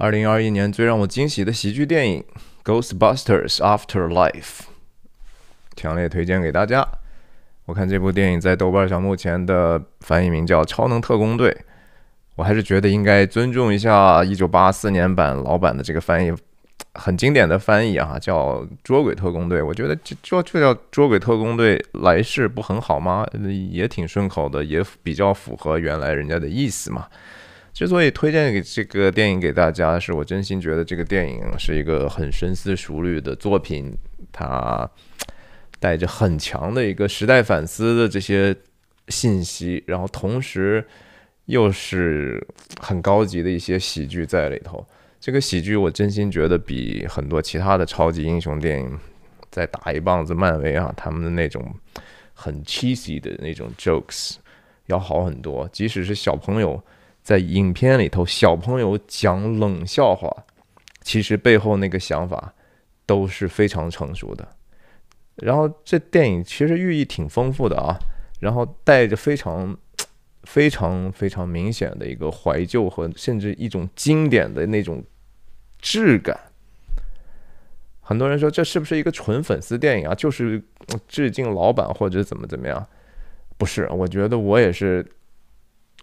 二零二一年最让我惊喜的喜剧电影《Ghostbusters Afterlife》，强烈推荐给大家。我看这部电影在豆瓣上目前的翻译名叫《超能特工队》，我还是觉得应该尊重一下一九八四年版老版的这个翻译，很经典的翻译啊，叫《捉鬼特工队》。我觉得就就就叫《捉鬼特工队来世》不很好吗？也挺顺口的，也比较符合原来人家的意思嘛。之所以推荐给这个电影给大家，是我真心觉得这个电影是一个很深思熟虑的作品，它带着很强的一个时代反思的这些信息，然后同时又是很高级的一些喜剧在里头。这个喜剧我真心觉得比很多其他的超级英雄电影，在打一棒子漫威啊，他们的那种很 cheesy 的那种 jokes 要好很多，即使是小朋友。在影片里头，小朋友讲冷笑话，其实背后那个想法都是非常成熟的。然后这电影其实寓意挺丰富的啊，然后带着非常、非常、非常明显的一个怀旧和甚至一种经典的那种质感。很多人说这是不是一个纯粉丝电影啊？就是致敬老版或者怎么怎么样？不是，我觉得我也是。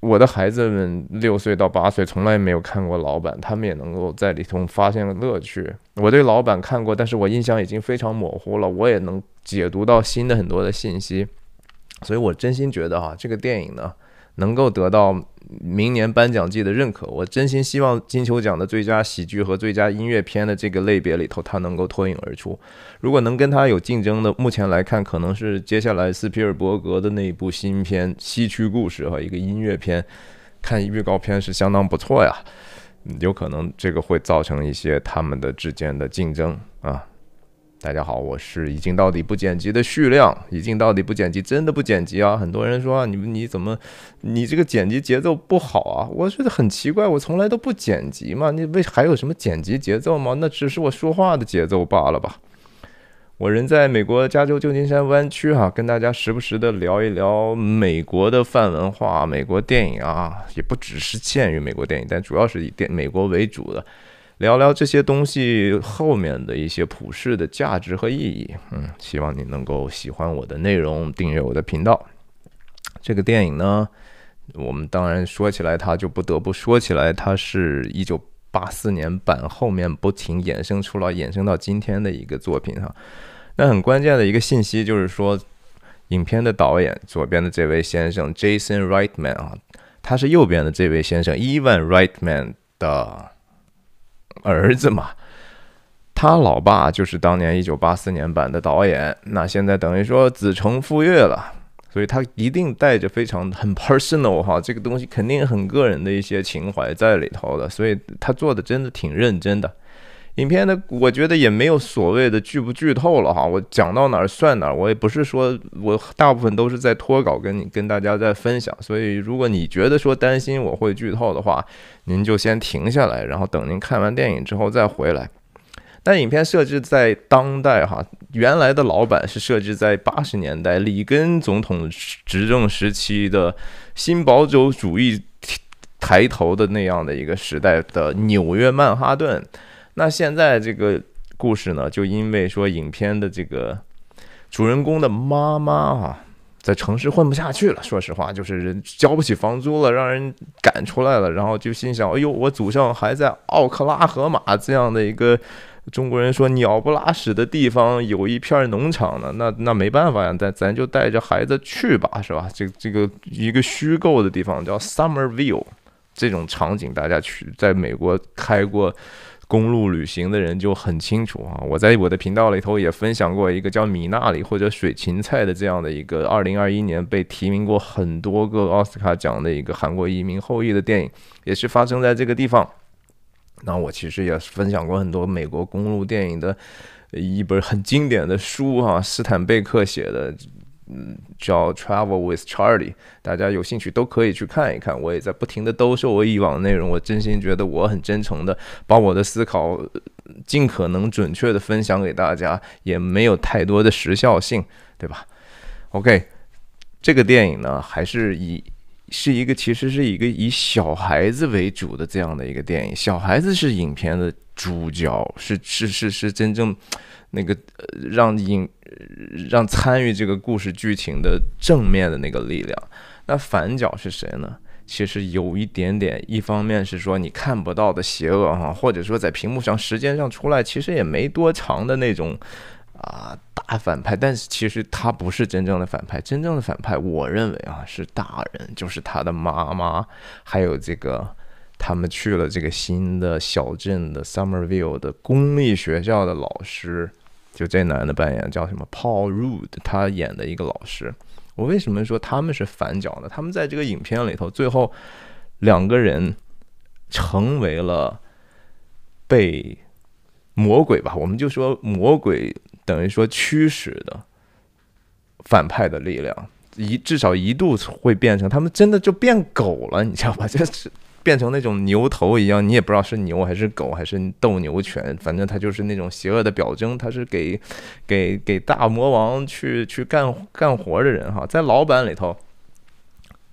我的孩子们六岁到八岁从来没有看过老板，他们也能够在里头发现乐趣。我对老板看过，但是我印象已经非常模糊了，我也能解读到新的很多的信息，所以我真心觉得啊，这个电影呢。能够得到明年颁奖季的认可，我真心希望金球奖的最佳喜剧和最佳音乐片的这个类别里头，它能够脱颖而出。如果能跟它有竞争的，目前来看，可能是接下来斯皮尔伯格的那一部新片《西区故事》和一个音乐片，看预告片是相当不错呀，有可能这个会造成一些他们的之间的竞争啊。大家好，我是已经到底不剪辑的旭亮。已经到底不剪辑，真的不剪辑啊！很多人说啊你你怎么，你这个剪辑节奏不好啊？我觉得很奇怪，我从来都不剪辑嘛，你为还有什么剪辑节奏吗？那只是我说话的节奏罢了吧。我人在美国加州旧金山湾区哈，跟大家时不时的聊一聊美国的泛文化、美国电影啊，也不只是限于美国电影，但主要是以电美国为主的。聊聊这些东西后面的一些普世的价值和意义，嗯，希望你能够喜欢我的内容，订阅我的频道。这个电影呢，我们当然说起来，它就不得不说起来，它是一九八四年版后面不停衍生出来、衍生到今天的一个作品哈。那很关键的一个信息就是说，影片的导演左边的这位先生 Jason Reitman 啊，他是右边的这位先生 Evan Reitman 的。儿子嘛，他老爸就是当年一九八四年版的导演，那现在等于说子承父业了，所以他一定带着非常很 personal 哈，这个东西肯定很个人的一些情怀在里头的，所以他做的真的挺认真的。影片呢，我觉得也没有所谓的剧不剧透了哈，我讲到哪儿算哪儿，我也不是说我大部分都是在脱稿跟你跟大家在分享，所以如果你觉得说担心我会剧透的话，您就先停下来，然后等您看完电影之后再回来。但影片设置在当代哈，原来的老版是设置在八十年代里根总统执政时期的新保守主义抬头的那样的一个时代的纽约曼哈顿。那现在这个故事呢，就因为说影片的这个主人公的妈妈啊，在城市混不下去了，说实话，就是人交不起房租了，让人赶出来了，然后就心想，哎呦，我祖上还在奥克拉荷马这样的一个中国人说鸟不拉屎的地方有一片农场呢，那那没办法呀，咱咱就带着孩子去吧，是吧？这这个一个虚构的地方叫 Summer View，这种场景大家去在美国开过。公路旅行的人就很清楚啊！我在我的频道里头也分享过一个叫米纳里或者水芹菜的这样的一个二零二一年被提名过很多个奥斯卡奖的一个韩国移民后裔的电影，也是发生在这个地方。那我其实也分享过很多美国公路电影的一本很经典的书哈，斯坦贝克写的。嗯，叫 Travel with Charlie，大家有兴趣都可以去看一看。我也在不停的兜售我以往的内容，我真心觉得我很真诚的把我的思考尽可能准确的分享给大家，也没有太多的时效性，对吧？OK，这个电影呢，还是以是一个其实是一个以小孩子为主的这样的一个电影，小孩子是影片的主角，是是是是真正那个让影让参与这个故事剧情的正面的那个力量。那反角是谁呢？其实有一点点，一方面是说你看不到的邪恶哈，或者说在屏幕上时间上出来，其实也没多长的那种啊大反派，但是其实他不是真正的反派，真正的反派，我认为啊是大人，就是他的妈妈，还有这个他们去了这个新的小镇的 Summerville 的公立学校的老师，就这男的扮演叫什么 Paul Rudd，他演的一个老师。我为什么说他们是反角呢？他们在这个影片里头，最后两个人成为了被魔鬼吧，我们就说魔鬼等于说驱使的反派的力量，一至少一度会变成他们真的就变狗了，你知道吧？就是。变成那种牛头一样，你也不知道是牛还是狗还是斗牛犬，反正他就是那种邪恶的表征。他是给给给大魔王去去干干活的人哈。在老版里头，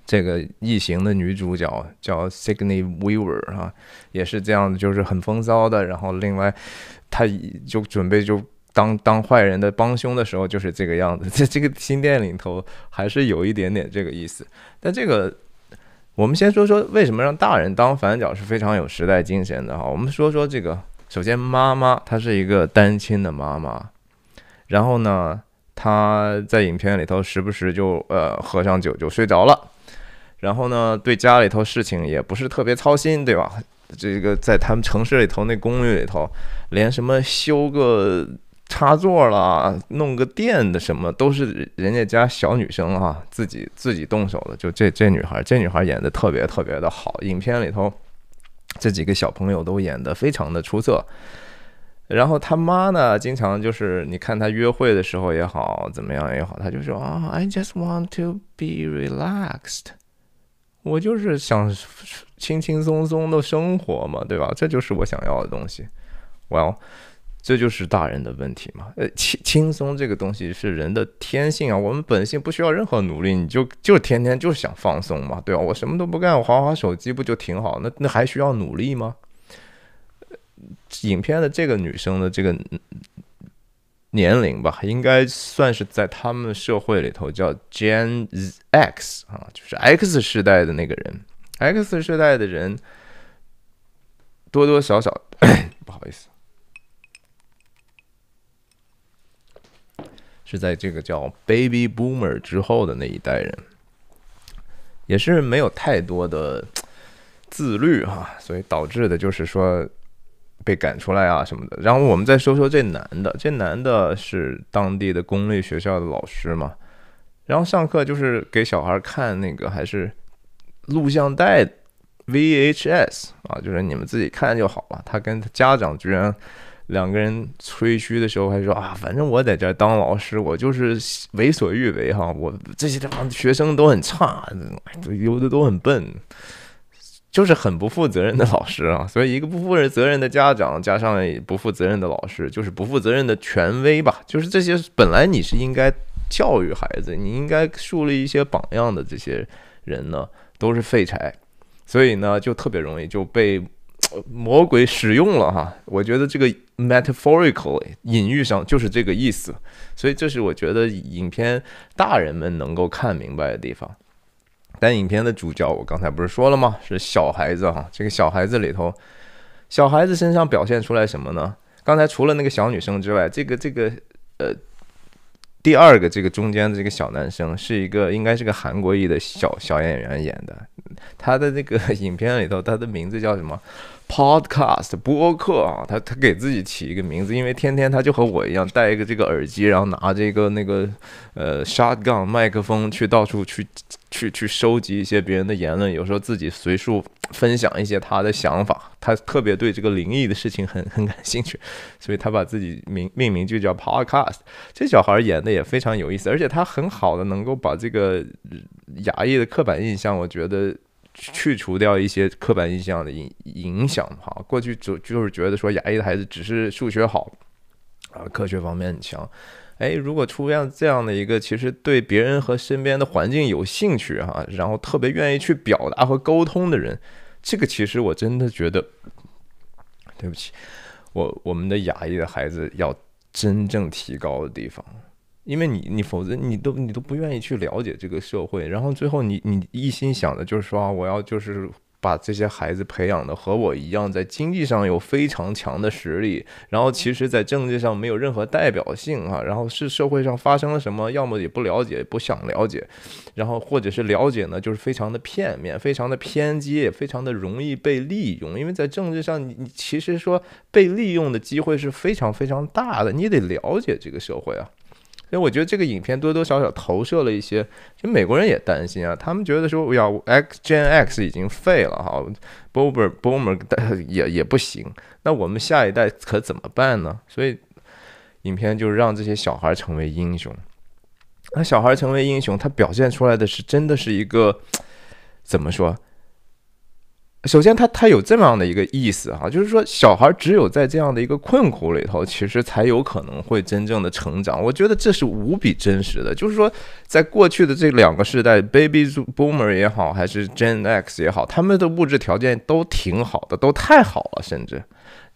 这个异形的女主角叫 Signy Weaver 哈，也是这样的，就是很风骚的。然后另外，他就准备就当当坏人的帮凶的时候，就是这个样子。在这个新电影里头，还是有一点点这个意思。但这个。我们先说说为什么让大人当反角是非常有时代精神的哈。我们说说这个，首先妈妈她是一个单亲的妈妈，然后呢，她在影片里头时不时就呃喝上酒就睡着了，然后呢，对家里头事情也不是特别操心，对吧？这个在他们城市里头那公寓里头，连什么修个。插座啦，弄个电的什么都是人家家小女生啊，自己自己动手的。就这这女孩，这女孩演的特别特别的好。影片里头这几个小朋友都演的非常的出色。然后他妈呢，经常就是你看他约会的时候也好，怎么样也好，他就说啊，I just want to be relaxed，我就是想轻轻松松的生活嘛，对吧？这就是我想要的东西。Well。这就是大人的问题嘛？呃，轻轻松这个东西是人的天性啊，我们本性不需要任何努力，你就就天天就想放松嘛，对吧？我什么都不干，我划划手机不就挺好？那那还需要努力吗？影片的这个女生的这个年龄吧，应该算是在他们社会里头叫 Gen X 啊，就是 X 世代的那个人，X 世代的人多多少少，不好意思。是在这个叫 Baby Boomer 之后的那一代人，也是没有太多的自律哈，所以导致的就是说被赶出来啊什么的。然后我们再说说这男的，这男的是当地的公立学校的老师嘛，然后上课就是给小孩看那个还是录像带 VHS 啊，就是你们自己看就好了。他跟家长居然。两个人吹嘘的时候还说啊，反正我在这当老师，我就是为所欲为哈。我这些地方学生都很差，都有的都很笨，就是很不负责任的老师啊。所以一个不负责任的家长加上不负责任的老师，就是不负责任的权威吧。就是这些本来你是应该教育孩子，你应该树立一些榜样的这些人呢，都是废柴，所以呢就特别容易就被。魔鬼使用了哈，我觉得这个 metaphorically 隐喻上就是这个意思，所以这是我觉得影片大人们能够看明白的地方。但影片的主角我刚才不是说了吗？是小孩子哈，这个小孩子里头，小孩子身上表现出来什么呢？刚才除了那个小女生之外，这个这个呃，第二个这个中间的这个小男生是一个应该是个韩国裔的小小演员演的，他的那个 影片里头，他的名字叫什么？Podcast 播客啊，他他给自己起一个名字，因为天天他就和我一样戴一个这个耳机，然后拿这个那个呃 shotgun 麦克风去到处去去去收集一些别人的言论，有时候自己随处分享一些他的想法。他特别对这个灵异的事情很很感兴趣，所以他把自己名命名就叫 Podcast。这小孩演的也非常有意思，而且他很好的能够把这个牙医的刻板印象，我觉得。去除掉一些刻板印象的影影响哈，过去就就是觉得说亚裔的孩子只是数学好啊，科学方面很强，哎，如果出现这样的一个，其实对别人和身边的环境有兴趣哈，然后特别愿意去表达和沟通的人，这个其实我真的觉得，对不起，我我们的亚裔的孩子要真正提高的地方，因为你你否则你都你都不愿意去了解这个社会，然后最后你你一心想的就是说啊，我要就是。把这些孩子培养的和我一样，在经济上有非常强的实力，然后其实，在政治上没有任何代表性啊，然后是社会上发生了什么，要么也不了解，不想了解，然后或者是了解呢，就是非常的片面，非常的偏激，也非常的容易被利用。因为在政治上，你你其实说被利用的机会是非常非常大的，你得了解这个社会啊。所以我觉得这个影片多多少少投射了一些，就美国人也担心啊，他们觉得说，要 X Gen X 已经废了哈，Boomer Boomer 也也不行，那我们下一代可怎么办呢？所以影片就让这些小孩成为英雄。那小孩成为英雄，他表现出来的是真的是一个怎么说？首先，他他有这么样的一个意思哈，就是说，小孩只有在这样的一个困苦里头，其实才有可能会真正的成长。我觉得这是无比真实的。就是说，在过去的这两个时代，Baby Boomer 也好，还是 Gen X 也好，他们的物质条件都挺好的，都太好了，甚至。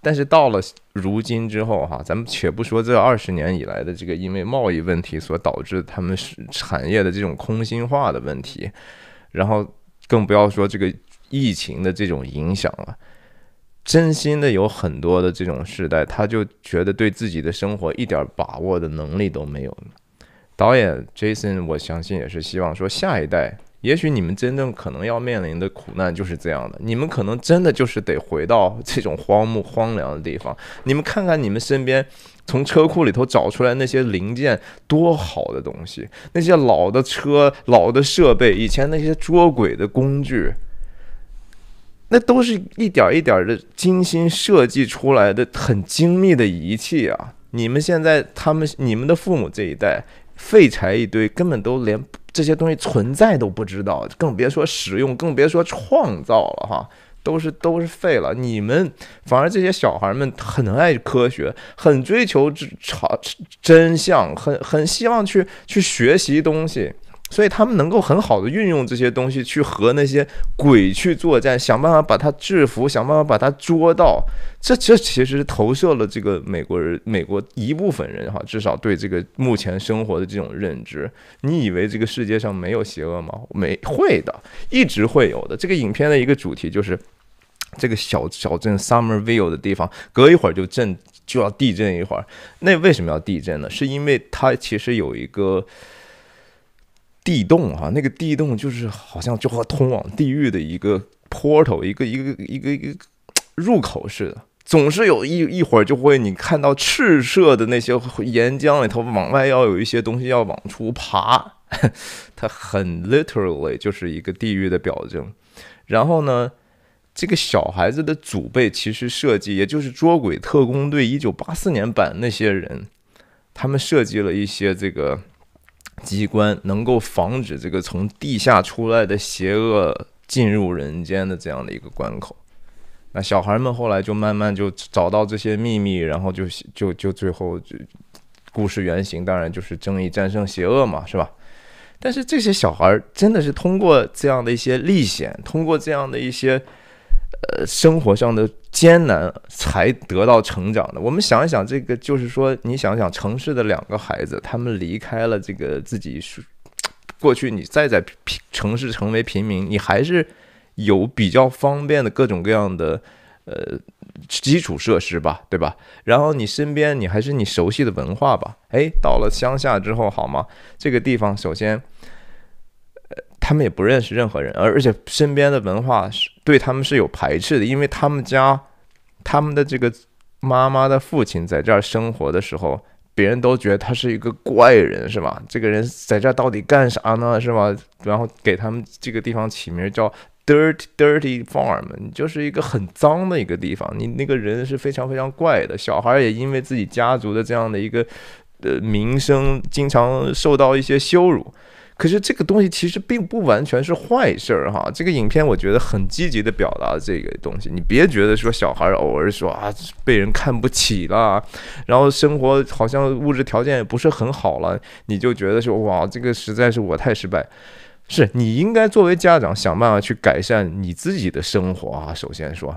但是到了如今之后哈，咱们且不说这二十年以来的这个因为贸易问题所导致他们是产业的这种空心化的问题，然后更不要说这个。疫情的这种影响啊，真心的有很多的这种世代，他就觉得对自己的生活一点把握的能力都没有导演 Jason，我相信也是希望说，下一代，也许你们真正可能要面临的苦难就是这样的，你们可能真的就是得回到这种荒木荒凉的地方，你们看看你们身边。从车库里头找出来那些零件，多好的东西！那些老的车、老的设备，以前那些捉鬼的工具。那都是一点一点的精心设计出来的很精密的仪器啊！你们现在他们你们的父母这一代废柴一堆，根本都连这些东西存在都不知道，更别说使用，更别说创造了哈，都是都是废了。你们反而这些小孩们很爱科学，很追求真真相，很很希望去去学习东西。所以他们能够很好的运用这些东西去和那些鬼去作战，想办法把他制服，想办法把他捉到。这这其实投射了这个美国人，美国一部分人哈，至少对这个目前生活的这种认知。你以为这个世界上没有邪恶吗？没会的，一直会有的。这个影片的一个主题就是这个小小镇 Summerville 的地方，隔一会儿就震就要地震一会儿。那为什么要地震呢？是因为它其实有一个。地洞啊，那个地洞就是好像就和通往地狱的一个 portal，一个一个一个一个入口似的，总是有一一会儿就会你看到赤色的那些岩浆里头往外要有一些东西要往出爬，它很 literally 就是一个地狱的表征。然后呢，这个小孩子的祖辈其实设计，也就是捉鬼特工队一九八四年版那些人，他们设计了一些这个。机关能够防止这个从地下出来的邪恶进入人间的这样的一个关口。那小孩们后来就慢慢就找到这些秘密，然后就就就最后就故事原型当然就是正义战胜邪恶嘛，是吧？但是这些小孩真的是通过这样的一些历险，通过这样的一些。呃，生活上的艰难才得到成长的。我们想一想，这个就是说，你想想，城市的两个孩子，他们离开了这个自己是过去，你再在城市成为平民，你还是有比较方便的各种各样的呃基础设施吧，对吧？然后你身边你还是你熟悉的文化吧。哎，到了乡下之后，好吗？这个地方首先。他们也不认识任何人，而而且身边的文化是对他们是有排斥的，因为他们家他们的这个妈妈的父亲在这儿生活的时候，别人都觉得他是一个怪人，是吧？这个人在这儿到底干啥呢？是吧？然后给他们这个地方起名叫 Dirty Dirty Farm，你就是一个很脏的一个地方，你那个人是非常非常怪的。小孩也因为自己家族的这样的一个呃名声，经常受到一些羞辱。可是这个东西其实并不完全是坏事儿哈。这个影片我觉得很积极的表达这个东西。你别觉得说小孩偶尔说啊被人看不起了，然后生活好像物质条件也不是很好了，你就觉得说哇这个实在是我太失败。是你应该作为家长想办法去改善你自己的生活啊。首先说，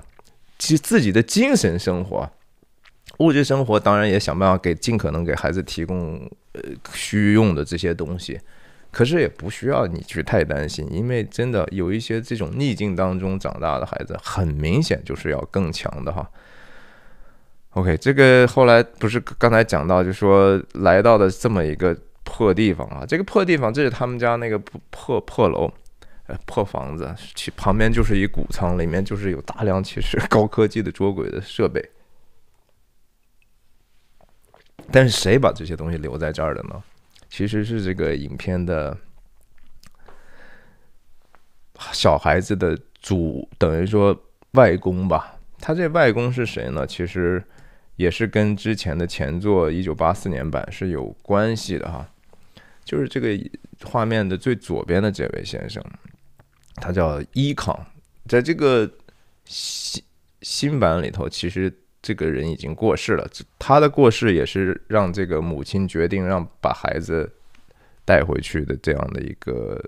其实自己的精神生活。物质生活当然也想办法给尽可能给孩子提供呃需用的这些东西，可是也不需要你去太担心，因为真的有一些这种逆境当中长大的孩子，很明显就是要更强的哈。OK，这个后来不是刚才讲到，就说来到的这么一个破地方啊，这个破地方这是他们家那个破破楼，呃破房子，其旁边就是一谷仓，里面就是有大量其实高科技的捉鬼的设备。但是谁把这些东西留在这儿的呢？其实是这个影片的小孩子的祖，等于说外公吧。他这外公是谁呢？其实也是跟之前的前作一九八四年版是有关系的哈。就是这个画面的最左边的这位先生，他叫伊康，在这个新新版里头，其实。这个人已经过世了，他的过世也是让这个母亲决定让把孩子带回去的这样的一个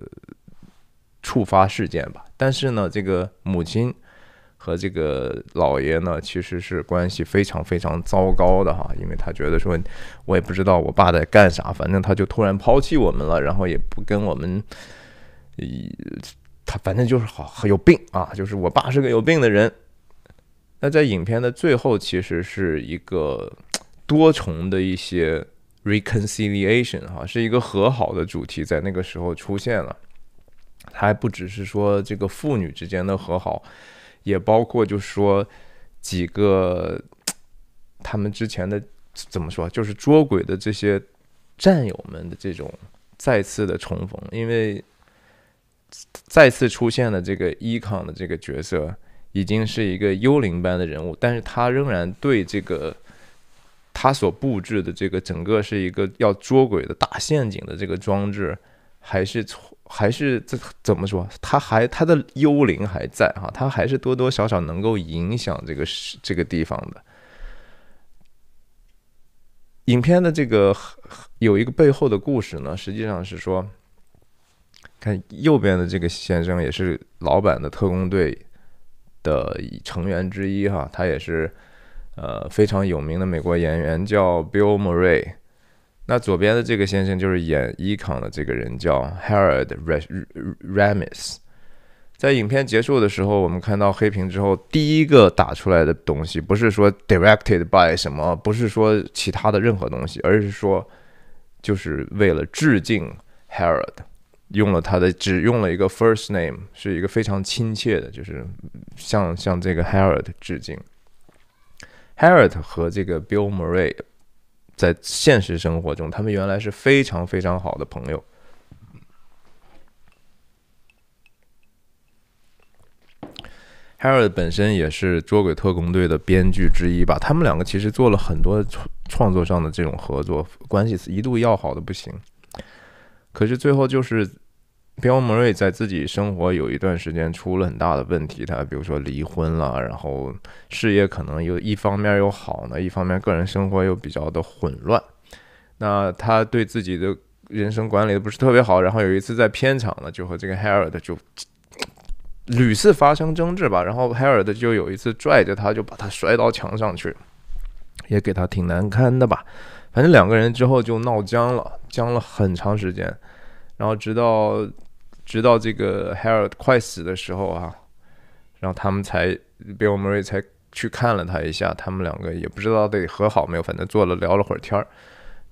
触发事件吧。但是呢，这个母亲和这个老爷呢，其实是关系非常非常糟糕的哈，因为他觉得说，我也不知道我爸在干啥，反正他就突然抛弃我们了，然后也不跟我们，他反正就是好有病啊，就是我爸是个有病的人。那在影片的最后，其实是一个多重的一些 reconciliation 哈，是一个和好的主题，在那个时候出现了。它还不只是说这个父女之间的和好，也包括就是说几个他们之前的怎么说，就是捉鬼的这些战友们的这种再次的重逢，因为再次出现了这个伊康的这个角色。已经是一个幽灵般的人物，但是他仍然对这个他所布置的这个整个是一个要捉鬼的大陷阱的这个装置，还是还是这怎么说？他还他的幽灵还在哈，他还是多多少少能够影响这个这个地方的。影片的这个有一个背后的故事呢，实际上是说，看右边的这个先生也是老版的特工队。的成员之一哈，他也是呃非常有名的美国演员，叫 Bill Murray。那左边的这个先生就是演伊康的这个人，叫 Harold Ramis。在影片结束的时候，我们看到黑屏之后，第一个打出来的东西不是说 directed by 什么，不是说其他的任何东西，而是说就是为了致敬 Harold。用了他的，只用了一个 first name，是一个非常亲切的，就是向向这个 Harold 致敬。Harold 和这个 Bill Murray 在现实生活中，他们原来是非常非常好的朋友。Harold 本身也是《捉鬼特工队》的编剧之一吧，他们两个其实做了很多创创作上的这种合作，关系一度要好的不行。可是最后就是。Bill Murray 在自己生活有一段时间出了很大的问题，他比如说离婚了，然后事业可能又一方面又好呢，一方面个人生活又比较的混乱。那他对自己的人生管理的不是特别好，然后有一次在片场呢，就和这个 Harold 就屡次发生争执吧，然后 Harold 就有一次拽着他，就把他摔到墙上去，也给他挺难堪的吧。反正两个人之后就闹僵了，僵了很长时间，然后直到。直到这个 Harold 快死的时候啊，然后他们才 Bill Murray 才去看了他一下，他们两个也不知道到底和好没有，反正坐了聊了会儿天儿。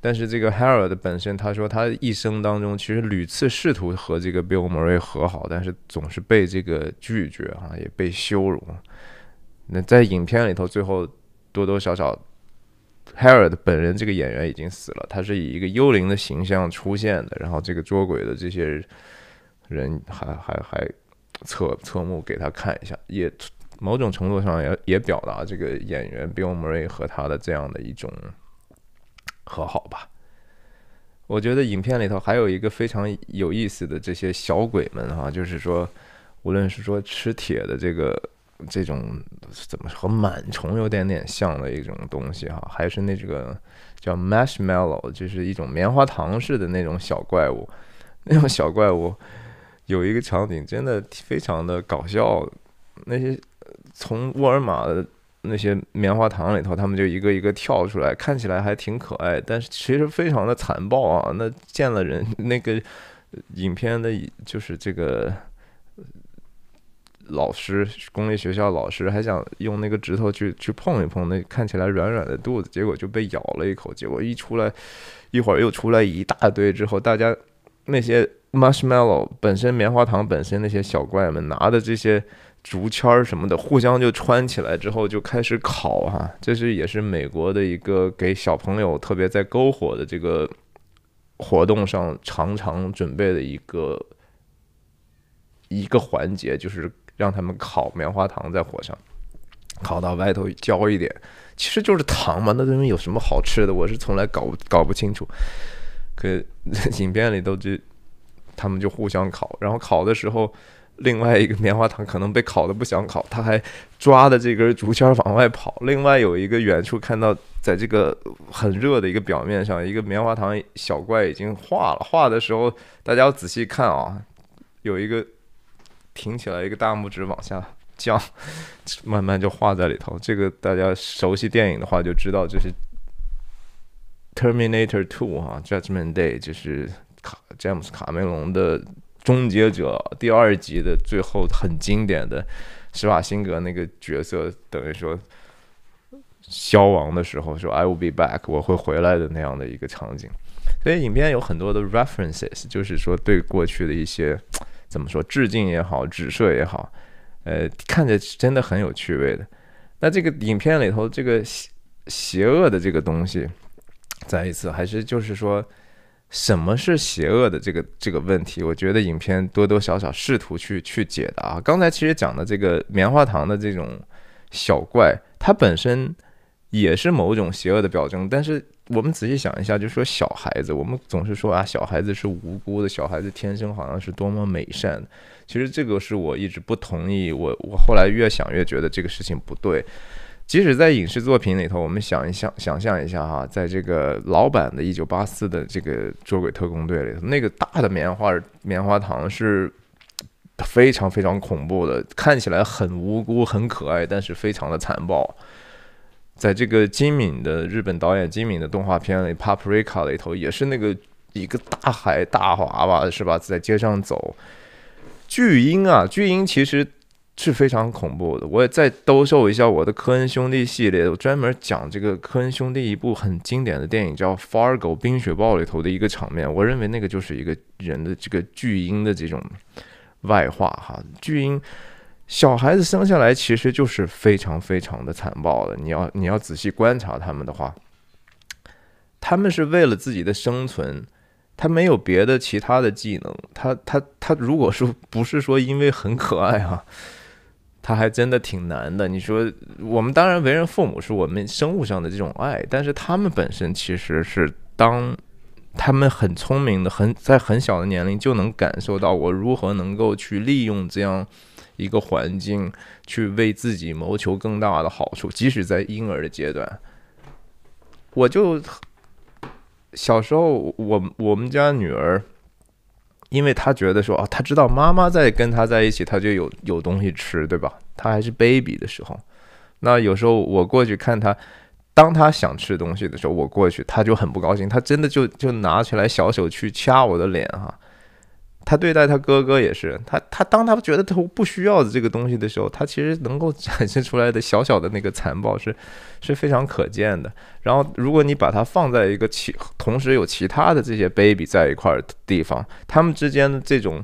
但是这个 Harold 本身，他说他一生当中其实屡次试图和这个 Bill Murray 和好，但是总是被这个拒绝啊，也被羞辱。那在影片里头，最后多多少少 Harold 本人这个演员已经死了，他是以一个幽灵的形象出现的，然后这个捉鬼的这些人。人还还还侧侧目给他看一下，也某种程度上也也表达这个演员 Bill Murray 和他的这样的一种和好吧。我觉得影片里头还有一个非常有意思的这些小鬼们哈，就是说，无论是说吃铁的这个这种怎么和螨虫有点点像的一种东西哈，还是那这个叫 marshmallow，就是一种棉花糖似的那种小怪物，那种小怪物有一个场景真的非常的搞笑，那些从沃尔玛的。那些棉花糖里头，他们就一个一个跳出来，看起来还挺可爱，但是其实非常的残暴啊！那见了人，那个影片的，就是这个老师，公立学校老师还想用那个指头去去碰一碰那看起来软软的肚子，结果就被咬了一口，结果一出来，一会儿又出来一大堆，之后大家那些 marshmallow 本身棉花糖本身那些小怪们拿的这些。竹签儿什么的，互相就穿起来之后就开始烤哈，这是也是美国的一个给小朋友特别在篝火的这个活动上常常准备的一个一个环节，就是让他们烤棉花糖在火上，烤到外头焦一点，其实就是糖嘛，那东西有什么好吃的？我是从来搞搞不清楚。可 影片里都就他们就互相烤，然后烤的时候。另外一个棉花糖可能被烤的不想烤，他还抓的这根竹签往外跑。另外有一个远处看到，在这个很热的一个表面上，一个棉花糖小怪已经化了。化的时候，大家要仔细看啊，有一个挺起来，一个大拇指往下降，慢慢就化在里头。这个大家熟悉电影的话就知道，这是《Terminator Two》哈，《Judgment Day》就是卡詹姆斯卡梅隆的。终结者第二集的最后很经典的施瓦辛格那个角色，等于说消亡的时候说 “I will be back”，我会回来的那样的一个场景。所以影片有很多的 references，就是说对过去的一些怎么说致敬也好，指涉也好，呃，看着真的很有趣味的。那这个影片里头这个邪邪恶的这个东西，再一次还是就是说。什么是邪恶的这个这个问题？我觉得影片多多少少试图去去解答。刚才其实讲的这个棉花糖的这种小怪，它本身也是某种邪恶的表征。但是我们仔细想一下，就说小孩子，我们总是说啊，小孩子是无辜的，小孩子天生好像是多么美善。其实这个是我一直不同意。我我后来越想越觉得这个事情不对。即使在影视作品里头，我们想一想，想象一下哈，在这个老版的《一九八四》的这个捉鬼特工队里头，那个大的棉花棉花糖是非常非常恐怖的，看起来很无辜、很可爱，但是非常的残暴。在这个金敏的日本导演金敏的动画片里，《Paprika》里头也是那个一个大海大娃娃是吧，在街上走，巨婴啊，巨婴其实。是非常恐怖的。我也再兜售一下我的科恩兄弟系列，我专门讲这个科恩兄弟一部很经典的电影，叫《Fargo》冰雪暴里头的一个场面。我认为那个就是一个人的这个巨婴的这种外化哈。巨婴小孩子生下来其实就是非常非常的残暴的。你要你要仔细观察他们的话，他们是为了自己的生存。他没有别的其他的技能。他他他，如果说不是说因为很可爱哈。他还真的挺难的。你说，我们当然为人父母是我们生物上的这种爱，但是他们本身其实是当他们很聪明的，很在很小的年龄就能感受到我如何能够去利用这样一个环境去为自己谋求更大的好处，即使在婴儿的阶段。我就小时候，我我们家女儿。因为他觉得说啊，他知道妈妈在跟他在一起，他就有有东西吃，对吧？他还是 baby 的时候，那有时候我过去看他，当他想吃东西的时候，我过去，他就很不高兴，他真的就就拿起来小手去掐我的脸哈。他对待他哥哥也是，他他当他觉得他不需要的这个东西的时候，他其实能够展现出来的小小的那个残暴是 是非常可见的。然后，如果你把它放在一个其同时有其他的这些 baby 在一块儿的地方，他们之间的这种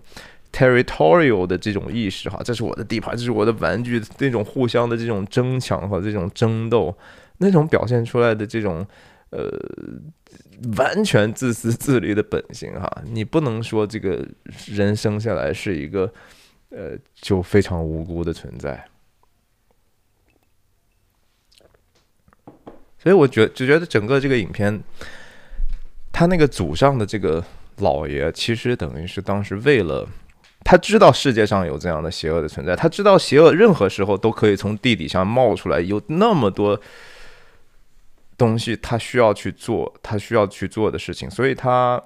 territorial 的这种意识哈，这是我的地盘，这是我的玩具，那种互相的这种争抢和这种争斗，那种表现出来的这种呃。完全自私自利的本性哈，你不能说这个人生下来是一个呃就非常无辜的存在，所以我觉就觉得整个这个影片，他那个祖上的这个老爷，其实等于是当时为了他知道世界上有这样的邪恶的存在，他知道邪恶任何时候都可以从地底下冒出来，有那么多东西他需要去做，他需要去做的事情，所以他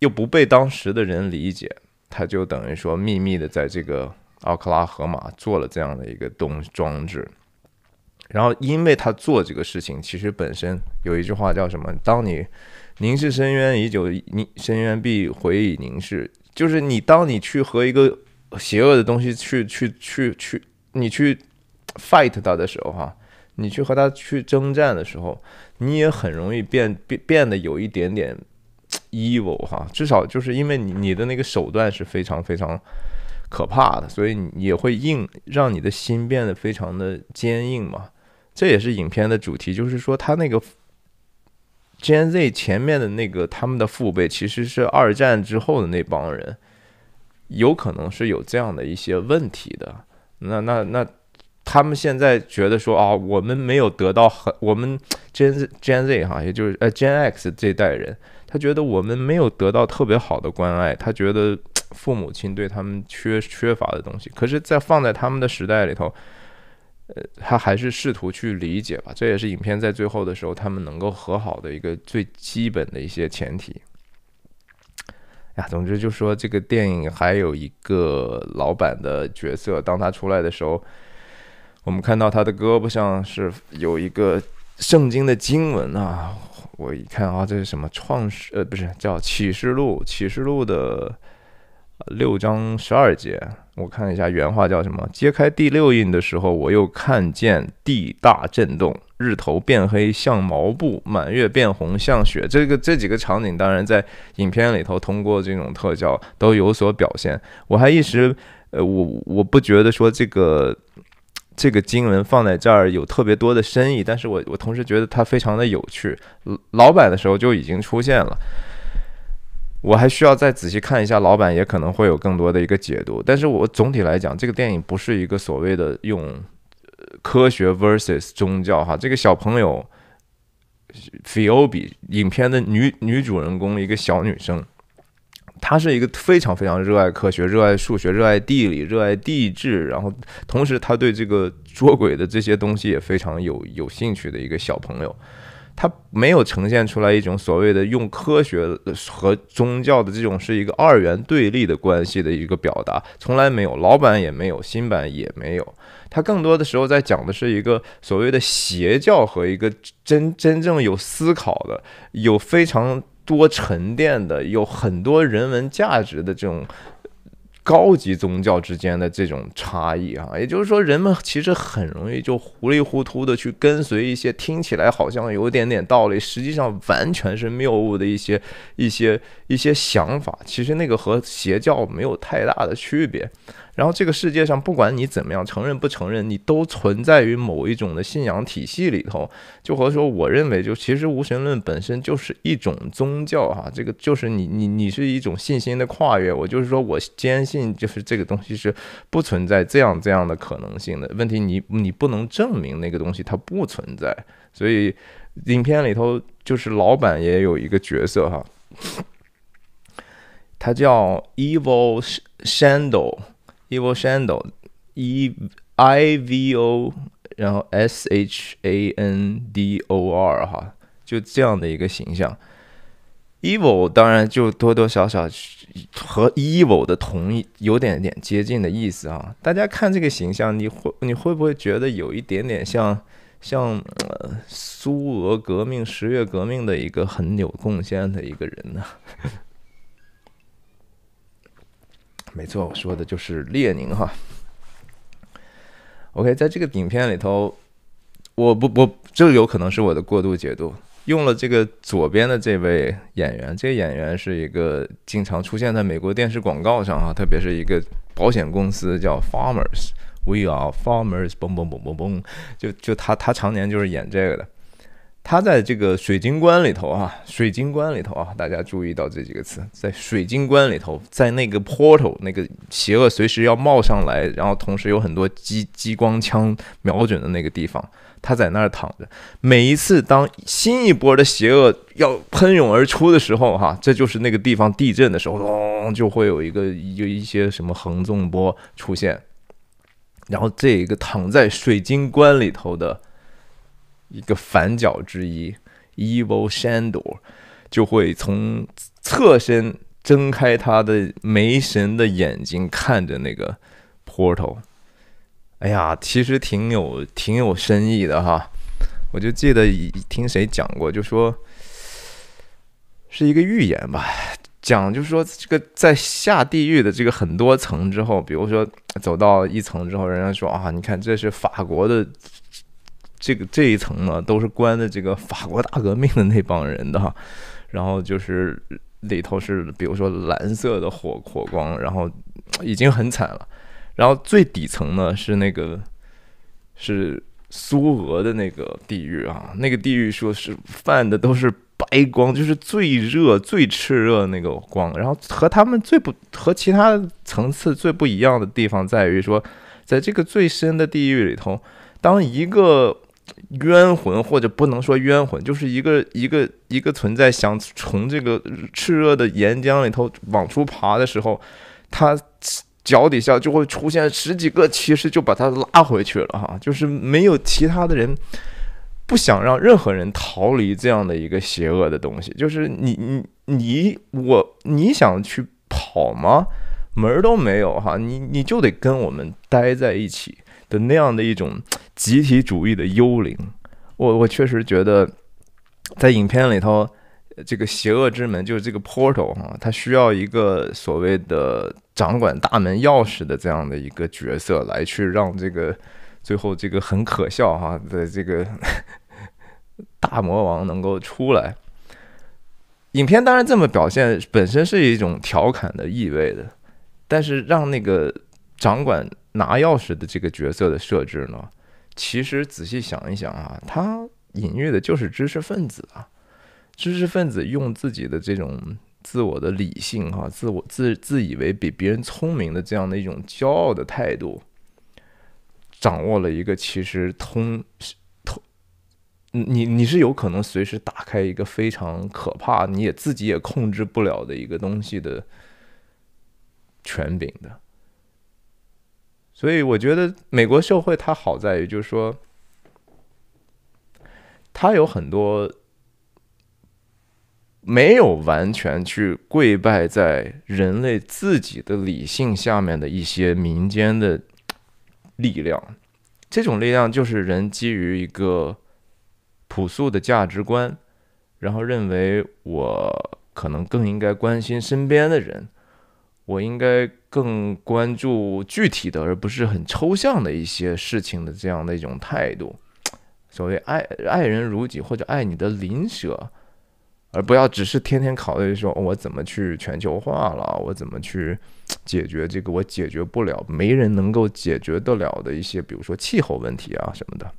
又不被当时的人理解，他就等于说秘密的在这个奥克拉荷马做了这样的一个东装置。然后，因为他做这个事情，其实本身有一句话叫什么？当你凝视深渊已久，你深渊必回以凝视。就是你，当你去和一个邪恶的东西去去去去，你去 fight 它的时候，哈，你去和他去征战的时候，你也很容易变变变得有一点点 evil 哈。至少就是因为你你的那个手段是非常非常可怕的，所以你也会硬让你的心变得非常的坚硬嘛。这也是影片的主题，就是说他那个 Gen Z 前面的那个他们的父辈，其实是二战之后的那帮人，有可能是有这样的一些问题的。那那那他们现在觉得说啊，我们没有得到很我们 Gen Gen Z 哈，也就是呃 Gen X 这代人，他觉得我们没有得到特别好的关爱，他觉得父母亲对他们缺缺乏的东西。可是，在放在他们的时代里头。呃，他还是试图去理解吧，这也是影片在最后的时候他们能够和好的一个最基本的一些前提。呀，总之就说这个电影还有一个老板的角色，当他出来的时候，我们看到他的胳膊上是有一个圣经的经文啊，我一看啊，这是什么创世呃，不是叫启示录，启示录的。六章十二节，我看一下原话叫什么？揭开第六印的时候，我又看见地大震动，日头变黑像毛布，满月变红像雪。这个这几个场景，当然在影片里头通过这种特效都有所表现。我还一时，呃，我我不觉得说这个这个经文放在这儿有特别多的深意，但是我我同时觉得它非常的有趣。老版的时候就已经出现了。我还需要再仔细看一下，老板也可能会有更多的一个解读。但是我总体来讲，这个电影不是一个所谓的用科学 versus 宗教哈。这个小朋友 Phoebe 影片的女女主人公，一个小女生，他是一个非常非常热爱科学、热爱数学、热爱地理、热爱地质，然后同时他对这个捉鬼的这些东西也非常有有兴趣的一个小朋友。他没有呈现出来一种所谓的用科学和宗教的这种是一个二元对立的关系的一个表达，从来没有，老版也没有，新版也没有。他更多的时候在讲的是一个所谓的邪教和一个真真正有思考的、有非常多沉淀的、有很多人文价值的这种。高级宗教之间的这种差异啊，也就是说，人们其实很容易就糊里糊涂的去跟随一些听起来好像有点点道理，实际上完全是谬误的一些一些一些想法。其实那个和邪教没有太大的区别。然后这个世界上，不管你怎么样承认不承认，你都存在于某一种的信仰体系里头。就和说，我认为，就其实无神论本身就是一种宗教哈，这个就是你你你是一种信心的跨越。我就是说我坚信，就是这个东西是不存在这样这样的可能性的问题。你你不能证明那个东西它不存在。所以影片里头就是老板也有一个角色哈，他叫 Evil Shandle。Evil Shandle，E I V O，然后 S H A N D O R，哈，就这样的一个形象。Evil 当然就多多少少和 Evil 的同一有点点接近的意思啊。大家看这个形象，你会你会不会觉得有一点点像像苏俄革命、十月革命的一个很有贡献的一个人呢？没错，我说的就是列宁哈。OK，在这个影片里头，我不我这有可能是我的过度解读，用了这个左边的这位演员，这个演员是一个经常出现在美国电视广告上哈，特别是一个保险公司叫 Farmers，We are Farmers，嘣嘣嘣嘣嘣，就就他他常年就是演这个的。他在这个水晶棺里头啊，水晶棺里头啊，大家注意到这几个词，在水晶棺里头，在那个 portal 那个邪恶随时要冒上来，然后同时有很多激激光枪瞄准的那个地方，他在那儿躺着。每一次当新一波的邪恶要喷涌而出的时候，哈，这就是那个地方地震的时候，咚，就会有一个有一些什么横纵波出现，然后这一个躺在水晶棺里头的。一个反角之一，Evil Shandor，就会从侧身睁开他的没神的眼睛，看着那个 portal。哎呀，其实挺有挺有深意的哈。我就记得听谁讲过，就说是一个预言吧，讲就说这个在下地狱的这个很多层之后，比如说走到一层之后，人家说啊，你看这是法国的。这个这一层呢，都是关的这个法国大革命的那帮人的，然后就是里头是比如说蓝色的火火光，然后已经很惨了，然后最底层呢是那个是苏俄的那个地狱啊，那个地狱说是泛的都是白光，就是最热最炽热那个光，然后和他们最不和其他层次最不一样的地方在于说，在这个最深的地狱里头，当一个冤魂或者不能说冤魂，就是一个一个一个存在，想从这个炽热的岩浆里头往出爬的时候，他脚底下就会出现十几个，其实就把他拉回去了哈。就是没有其他的人不想让任何人逃离这样的一个邪恶的东西。就是你你你我你想去跑吗？门儿都没有哈，你你就得跟我们待在一起。的那样的一种集体主义的幽灵，我我确实觉得，在影片里头，这个邪恶之门就是这个 portal 哈，它需要一个所谓的掌管大门钥匙的这样的一个角色来去让这个最后这个很可笑哈的这个 大魔王能够出来。影片当然这么表现本身是一种调侃的意味的，但是让那个掌管。拿钥匙的这个角色的设置呢，其实仔细想一想啊，他隐喻的就是知识分子啊，知识分子用自己的这种自我的理性哈，自我自自以为比别人聪明的这样的一种骄傲的态度，掌握了一个其实通通，你你是有可能随时打开一个非常可怕，你也自己也控制不了的一个东西的权柄的。所以我觉得美国社会它好在于，就是说，它有很多没有完全去跪拜在人类自己的理性下面的一些民间的力量。这种力量就是人基于一个朴素的价值观，然后认为我可能更应该关心身边的人。我应该更关注具体的，而不是很抽象的一些事情的这样的一种态度。所谓爱爱人如己，或者爱你的邻舍，而不要只是天天考虑说我怎么去全球化了，我怎么去解决这个我解决不了、没人能够解决得了的一些，比如说气候问题啊什么的。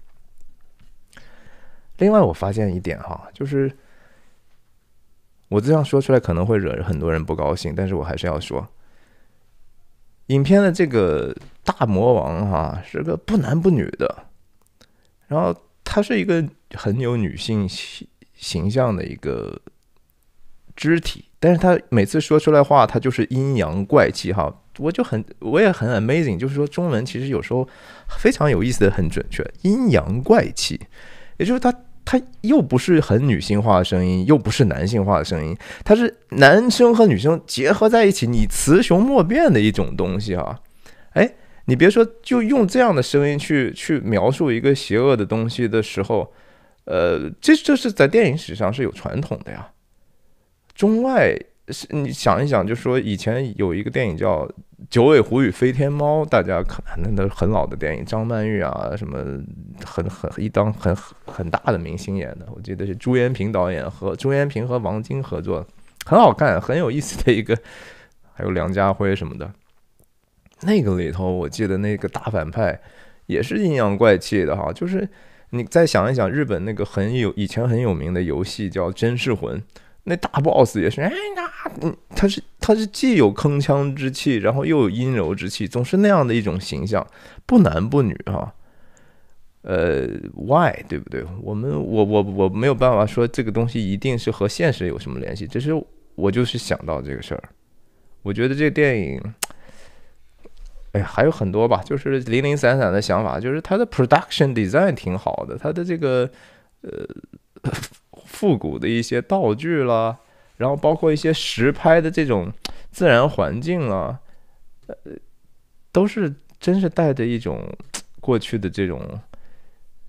另外，我发现一点哈，就是我这样说出来可能会惹很多人不高兴，但是我还是要说。影片的这个大魔王哈是个不男不女的，然后他是一个很有女性形形象的一个肢体，但是他每次说出来话，他就是阴阳怪气哈，我就很我也很 amazing，就是说中文其实有时候非常有意思的很准确，阴阳怪气，也就是他。他又不是很女性化的声音，又不是男性化的声音，他是男生和女生结合在一起，你雌雄莫辨的一种东西啊！哎，你别说，就用这样的声音去去描述一个邪恶的东西的时候，呃，这这是在电影史上是有传统的呀。中外是你想一想，就说以前有一个电影叫。九尾狐与飞天猫，大家可能那很老的电影，张曼玉啊，什么很很一当很很大的明星演的，我记得是朱延平导演和朱延平和王晶合作，很好看，很有意思的一个，还有梁家辉什么的。那个里头，我记得那个大反派也是阴阳怪气的哈。就是你再想一想，日本那个很有以前很有名的游戏叫《真噬魂》，那大 boss 也是，哎呀，嗯，他是他是既有铿锵之气，然后又有阴柔之气，总是那样的一种形象，不男不女哈。呃，why 对不对？我们我我我没有办法说这个东西一定是和现实有什么联系，只是我就是想到这个事儿。我觉得这个电影，哎，还有很多吧，就是零零散散的想法，就是它的 production design 挺好的，它的这个呃复古的一些道具啦，然后包括一些实拍的这种自然环境啊，呃，都是真是带着一种过去的这种。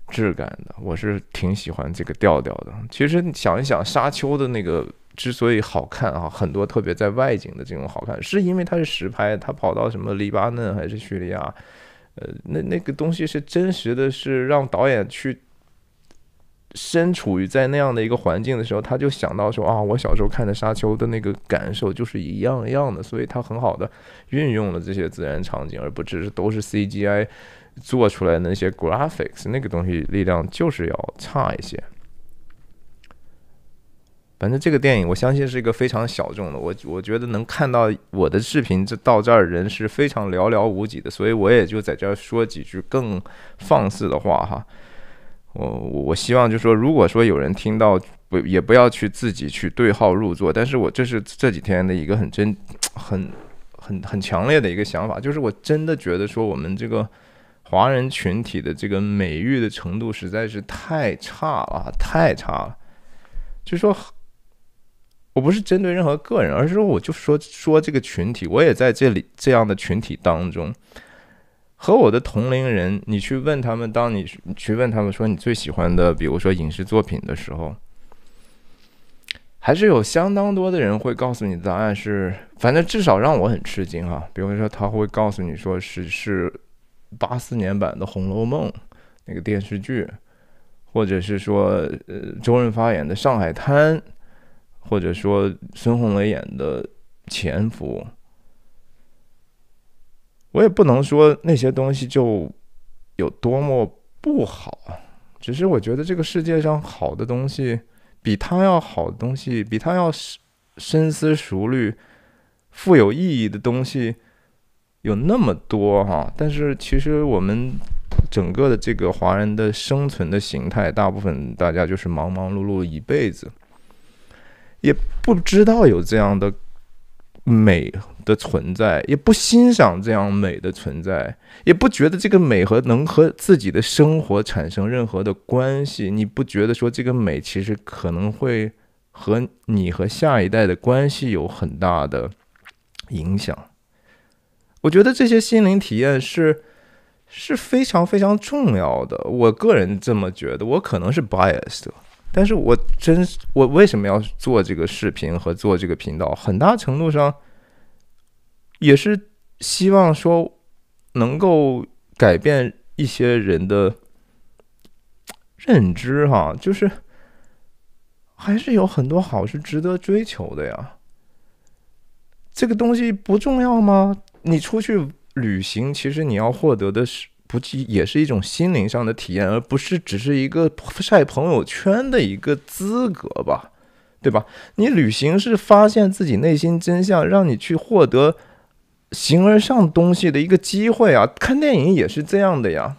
质感的，我是挺喜欢这个调调的。其实你想一想，沙丘的那个之所以好看啊，很多特别在外景的这种好看，是因为它是实拍，它跑到什么黎巴嫩还是叙利亚，呃，那那个东西是真实的，是让导演去身处于在那样的一个环境的时候，他就想到说啊，我小时候看的沙丘的那个感受就是一样一样的，所以他很好的运用了这些自然场景，而不只是都是 CGI。做出来那些 graphics 那个东西力量就是要差一些。反正这个电影我相信是一个非常小众的，我我觉得能看到我的视频这到这儿人是非常寥寥无几的，所以我也就在这儿说几句更放肆的话哈。我我我希望就是说，如果说有人听到不也不要去自己去对号入座，但是我这是这几天的一个很真很很很强烈的一个想法，就是我真的觉得说我们这个。华人群体的这个美誉的程度实在是太差了，太差了。就说，我不是针对任何个人，而是说，我就说说这个群体，我也在这里这样的群体当中，和我的同龄人，你去问他们，当你去问他们说你最喜欢的，比如说影视作品的时候，还是有相当多的人会告诉你答案是，反正至少让我很吃惊哈。比如说，他会告诉你说是是。八四年版的《红楼梦》那个电视剧，或者是说，呃，周润发演的《上海滩》，或者说孙红雷演的《潜伏》，我也不能说那些东西就有多么不好，只是我觉得这个世界上好的东西，比他要好的东西，比他要深思熟虑、富有意义的东西。有那么多哈，但是其实我们整个的这个华人的生存的形态，大部分大家就是忙忙碌碌一辈子，也不知道有这样的美的存在，也不欣赏这样美的存在，也不觉得这个美和能和自己的生活产生任何的关系。你不觉得说这个美其实可能会和你和下一代的关系有很大的影响？我觉得这些心灵体验是是非常非常重要的。我个人这么觉得，我可能是 biased，但是我真我为什么要做这个视频和做这个频道？很大程度上也是希望说能够改变一些人的认知，哈，就是还是有很多好是值得追求的呀。这个东西不重要吗？你出去旅行，其实你要获得的是不计也是一种心灵上的体验，而不是只是一个晒朋友圈的一个资格吧，对吧？你旅行是发现自己内心真相，让你去获得形而上东西的一个机会啊！看电影也是这样的呀。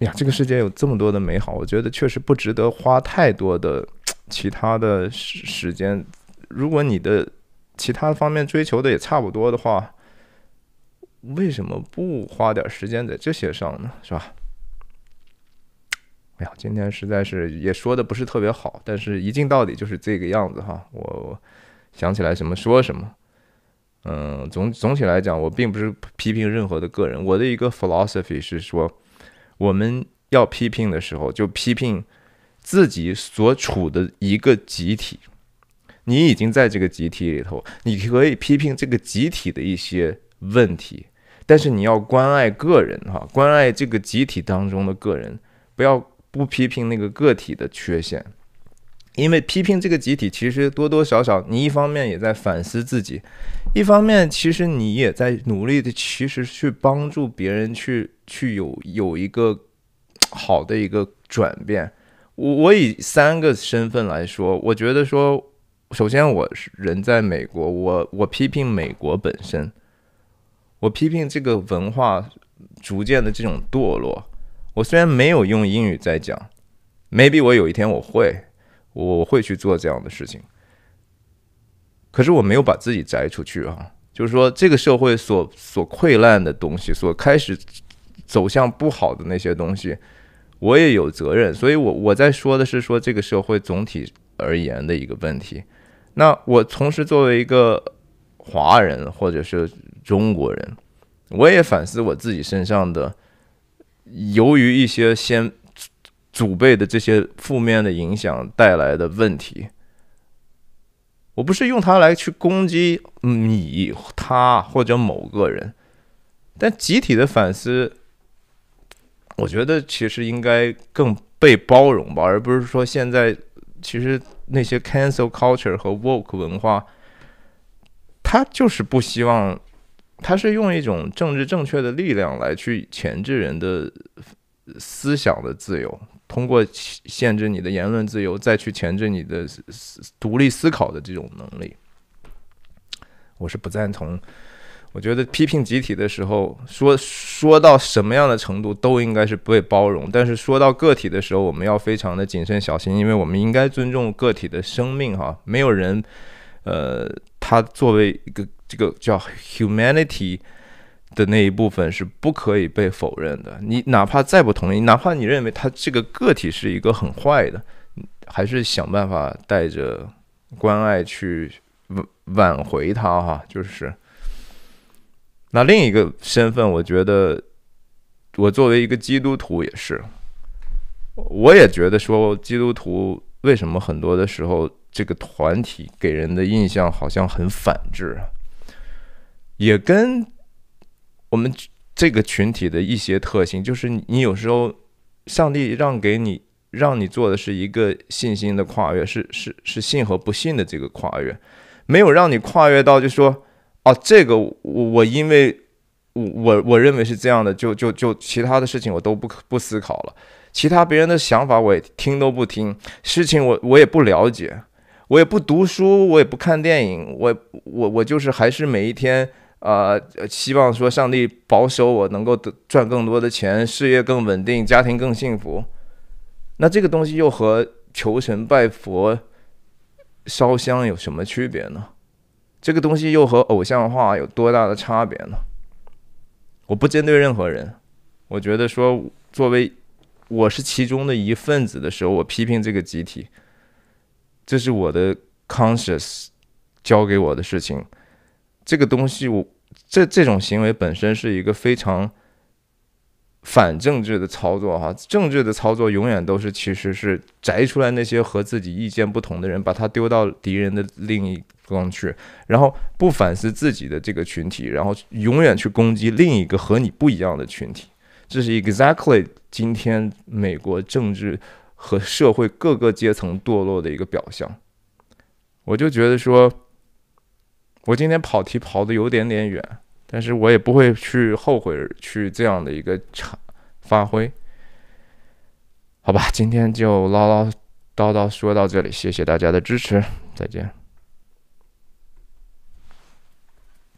呀，这个世界有这么多的美好，我觉得确实不值得花太多的其他的时时间。如果你的其他方面追求的也差不多的话，为什么不花点时间在这些上呢？是吧？哎呀，今天实在是也说的不是特别好，但是一镜到底就是这个样子哈。我想起来什么说什么。嗯，总总体来讲，我并不是批评任何的个人。我的一个 philosophy 是说，我们要批评的时候，就批评自己所处的一个集体。你已经在这个集体里头，你可以批评这个集体的一些问题，但是你要关爱个人哈，关爱这个集体当中的个人，不要不批评那个个体的缺陷。因为批评这个集体，其实多多少少，你一方面也在反思自己，一方面其实你也在努力的，其实去帮助别人去去有有一个好的一个转变。我我以三个身份来说，我觉得说，首先我是人在美国，我我批评美国本身，我批评这个文化逐渐的这种堕落。我虽然没有用英语在讲，maybe 我有一天我会。我会去做这样的事情，可是我没有把自己摘出去啊。就是说，这个社会所所溃烂的东西，所开始走向不好的那些东西，我也有责任。所以，我我在说的是说这个社会总体而言的一个问题。那我同时作为一个华人或者是中国人，我也反思我自己身上的，由于一些先。祖辈的这些负面的影响带来的问题，我不是用它来去攻击你、他或者某个人，但集体的反思，我觉得其实应该更被包容吧，而不是说现在其实那些 cancel culture 和 woke 文化，他就是不希望，他是用一种政治正确的力量来去钳制人的思想的自由。通过限制你的言论自由，再去钳制你的独立思考的这种能力，我是不赞同。我觉得批评集体的时候，说说到什么样的程度都应该是被包容，但是说到个体的时候，我们要非常的谨慎小心，因为我们应该尊重个体的生命。哈，没有人，呃，他作为一个这个叫 humanity。的那一部分是不可以被否认的。你哪怕再不同意，哪怕你认为他这个个体是一个很坏的，还是想办法带着关爱去挽挽回他哈。就是那另一个身份，我觉得我作为一个基督徒也是，我也觉得说基督徒为什么很多的时候这个团体给人的印象好像很反智，也跟。我们这个群体的一些特性，就是你有时候，上帝让给你，让你做的是一个信心的跨越，是是是信和不信的这个跨越，没有让你跨越到就说，哦，这个我我因为我我我认为是这样的，就就就其他的事情我都不不思考了，其他别人的想法我也听都不听，事情我我也不了解，我也不读书，我也不看电影，我我我就是还是每一天。呃，希望说上帝保守我能够赚更多的钱，事业更稳定，家庭更幸福。那这个东西又和求神拜佛、烧香有什么区别呢？这个东西又和偶像化有多大的差别呢？我不针对任何人，我觉得说作为我是其中的一份子的时候，我批评这个集体，这是我的 conscious 教给我的事情。这个东西我。这这种行为本身是一个非常反政治的操作，哈，政治的操作永远都是其实是摘出来那些和自己意见不同的人，把他丢到敌人的另一方去，然后不反思自己的这个群体，然后永远去攻击另一个和你不一样的群体。这是 exactly 今天美国政治和社会各个阶层堕落的一个表象。我就觉得说。我今天跑题跑的有点点远，但是我也不会去后悔去这样的一个场发挥，好吧，今天就唠唠叨叨说到这里，谢谢大家的支持，再见。